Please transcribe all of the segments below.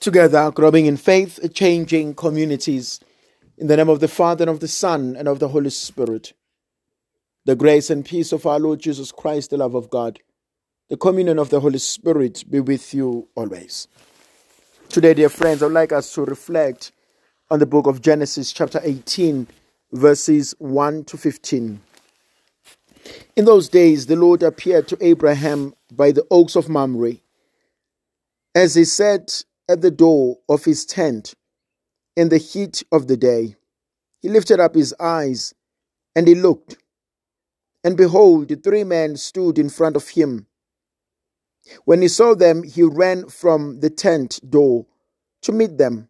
together, growing in faith, changing communities. In the name of the Father, and of the Son, and of the Holy Spirit. The grace and peace of our Lord Jesus Christ, the love of God, the communion of the Holy Spirit be with you always. Today, dear friends, I would like us to reflect on the book of Genesis, chapter 18, verses 1 to 15. In those days, the Lord appeared to Abraham by the oaks of Mamre, as he sat at the door of his tent in the heat of the day. He lifted up his eyes and he looked, and behold, three men stood in front of him. When he saw them, he ran from the tent door to meet them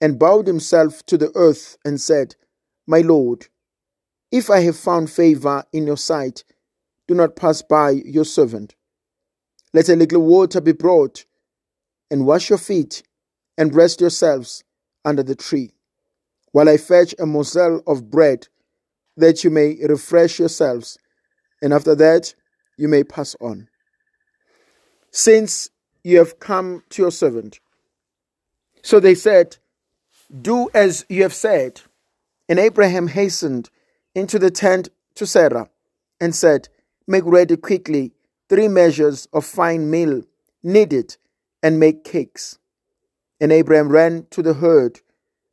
and bowed himself to the earth and said, My Lord, if I have found favor in your sight, do not pass by your servant. Let a little water be brought and wash your feet, and rest yourselves under the tree, while I fetch a morsel of bread, that you may refresh yourselves, and after that you may pass on. Since you have come to your servant. So they said, Do as you have said. And Abraham hastened into the tent to Sarah and said, Make ready quickly three measures of fine meal, it and make cakes. And Abraham ran to the herd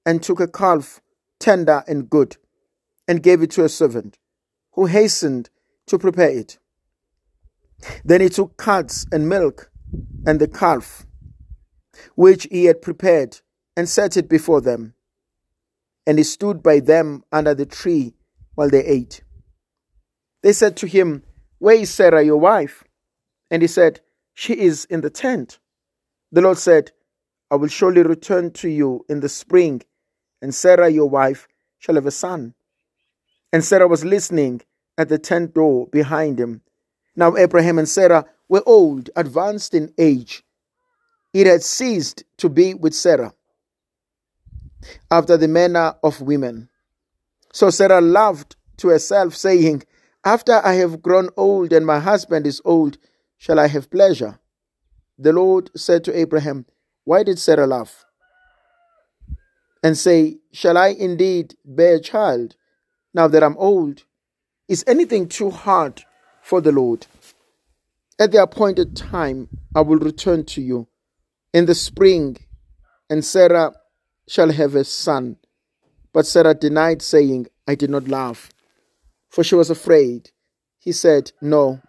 and took a calf, tender and good, and gave it to a servant, who hastened to prepare it. Then he took curds and milk and the calf, which he had prepared, and set it before them. And he stood by them under the tree while they ate. They said to him, Where is Sarah, your wife? And he said, She is in the tent. The Lord said, I will surely return to you in the spring, and Sarah your wife shall have a son. And Sarah was listening at the tent door behind him. Now Abraham and Sarah were old, advanced in age. It had ceased to be with Sarah after the manner of women. So Sarah laughed to herself, saying, After I have grown old and my husband is old, shall I have pleasure? The Lord said to Abraham, Why did Sarah laugh? And say, Shall I indeed bear a child now that I'm old? Is anything too hard for the Lord? At the appointed time, I will return to you in the spring, and Sarah shall have a son. But Sarah denied, saying, I did not laugh, for she was afraid. He said, No,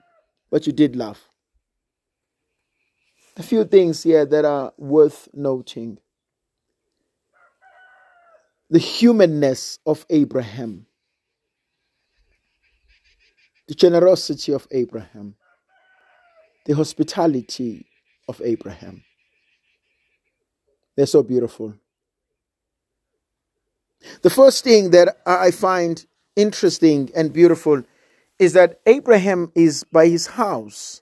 but you did laugh a few things here that are worth noting. The humanness of Abraham, the generosity of Abraham, the hospitality of Abraham. They're so beautiful. The first thing that I find interesting and beautiful is that Abraham is by his house.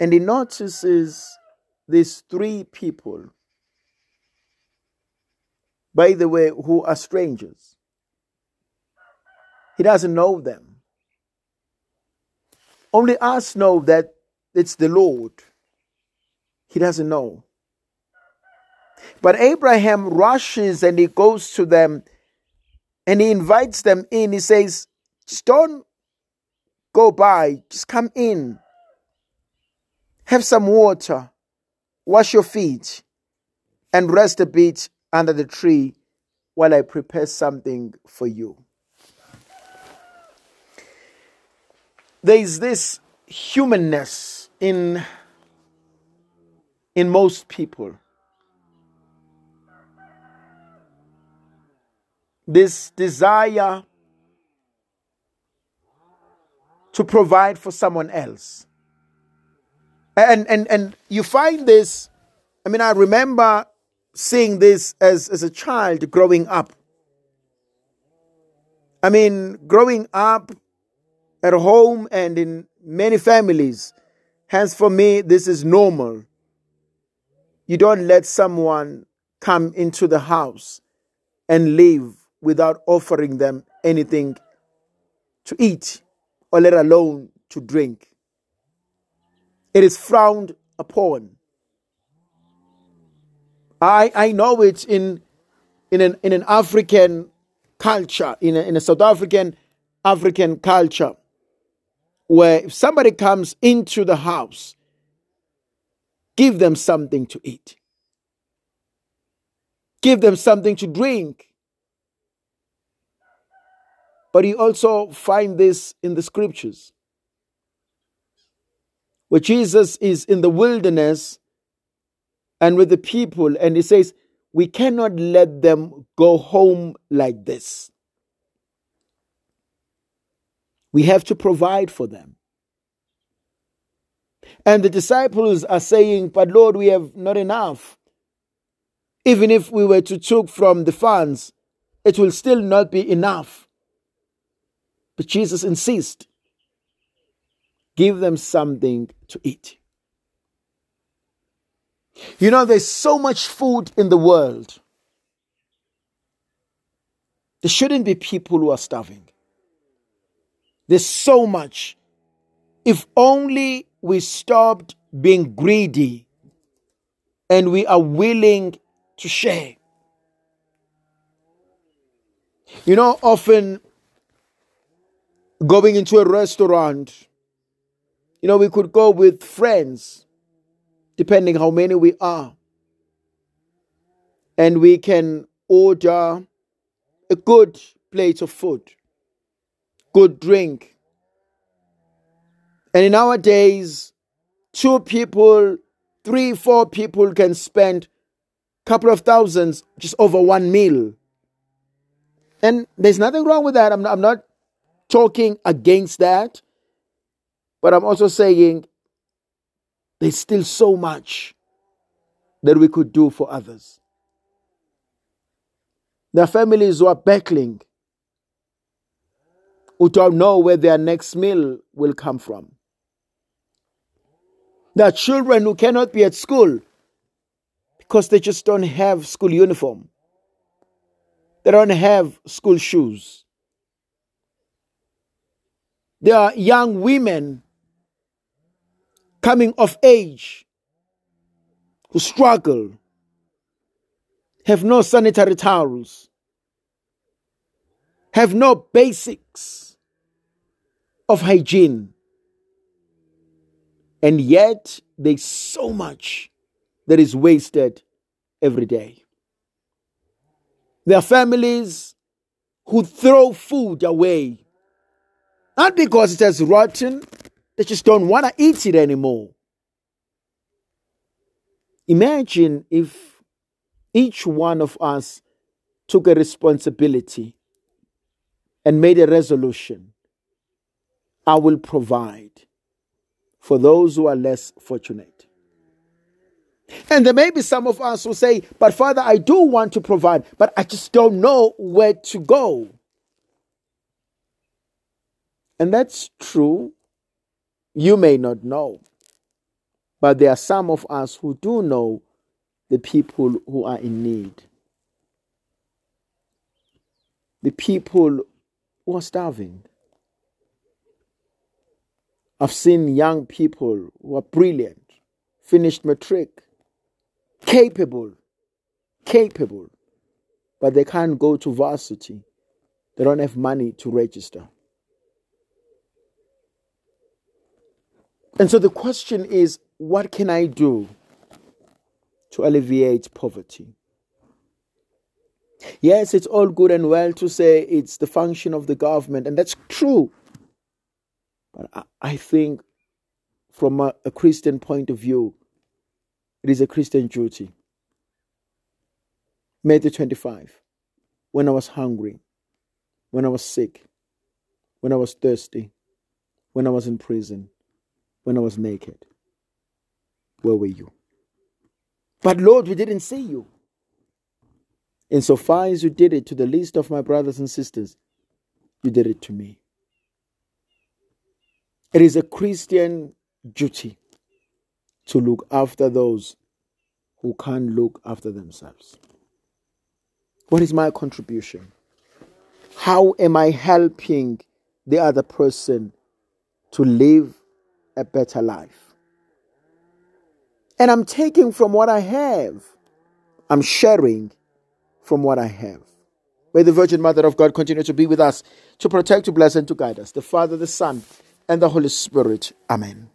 And he notices these three people, by the way, who are strangers. He doesn't know them. Only us know that it's the Lord. He doesn't know. But Abraham rushes and he goes to them and he invites them in. He says, Just don't go by, just come in. Have some water, wash your feet, and rest a bit under the tree while I prepare something for you. There is this humanness in, in most people. This desire to provide for someone else. And and and you find this. I mean, I remember seeing this as, as a child growing up. I mean, growing up at home and in many families, hence for me, this is normal. You don't let someone come into the house and leave without offering them anything to eat or let alone to drink. It is frowned upon. I, I know it in, in, an, in an African culture, in a, in a South African African culture, where if somebody comes into the house, give them something to eat, give them something to drink. But you also find this in the scriptures, where Jesus is in the wilderness and with the people, and he says, We cannot let them go home like this. We have to provide for them. And the disciples are saying, But Lord, we have not enough. Even if we were to take from the funds, it will still not be enough. But Jesus insists give them something to eat. You know, there's so much food in the world. There shouldn't be people who are starving. There's so much. If only we stopped being greedy and we are willing to share. You know, often going into a restaurant, you know, we could go with friends, depending how many we are. And we can order a good plate of food good drink. And in our days, two people, three, four people can spend a couple of thousands just over one meal. And there's nothing wrong with that. I'm not, I'm not talking against that. But I'm also saying there's still so much that we could do for others. There are families who are battling who don't know where their next meal will come from. There are children who cannot be at school because they just don't have school uniform. They don't have school shoes. There are young women coming of age who struggle, have no sanitary towels, have no basics of hygiene. And yet, there's so much that is wasted every day. There are families who throw food away, not because it has rotten, they just don't want to eat it anymore. Imagine if each one of us took a responsibility and made a resolution I will provide for those who are less fortunate. And there may be some of us who say, But Father, I do want to provide, but I just don't know where to go. And that's true. You may not know. But there are some of us who do know the people who are in need. The people who are starving. I've seen young people who are brilliant, finished matric, capable, capable, but they can't go to varsity. They don't have money to register. And so the question is what can I do to alleviate poverty? Yes, it's all good and well to say it's the function of the government, and that's true. But I think from a, Christian point of view, it is a Christian duty. Matthew 25. When I was hungry, when I was sick, when I was thirsty, when I was in prison, when I was naked, where were you? But Lord, we didn't see you. Insofar as you did it to the least of my brothers and sisters, you did it to me. It is a Christian duty to look after those who can't look after themselves. What is my contribution? How am I helping the other person to live a better life? And I'm taking from what I have. I'm sharing from what I have. May the Virgin Mother of God continue to be with us, to protect, to bless, and to guide us. The Father, the Son, and the Holy Spirit. Amen.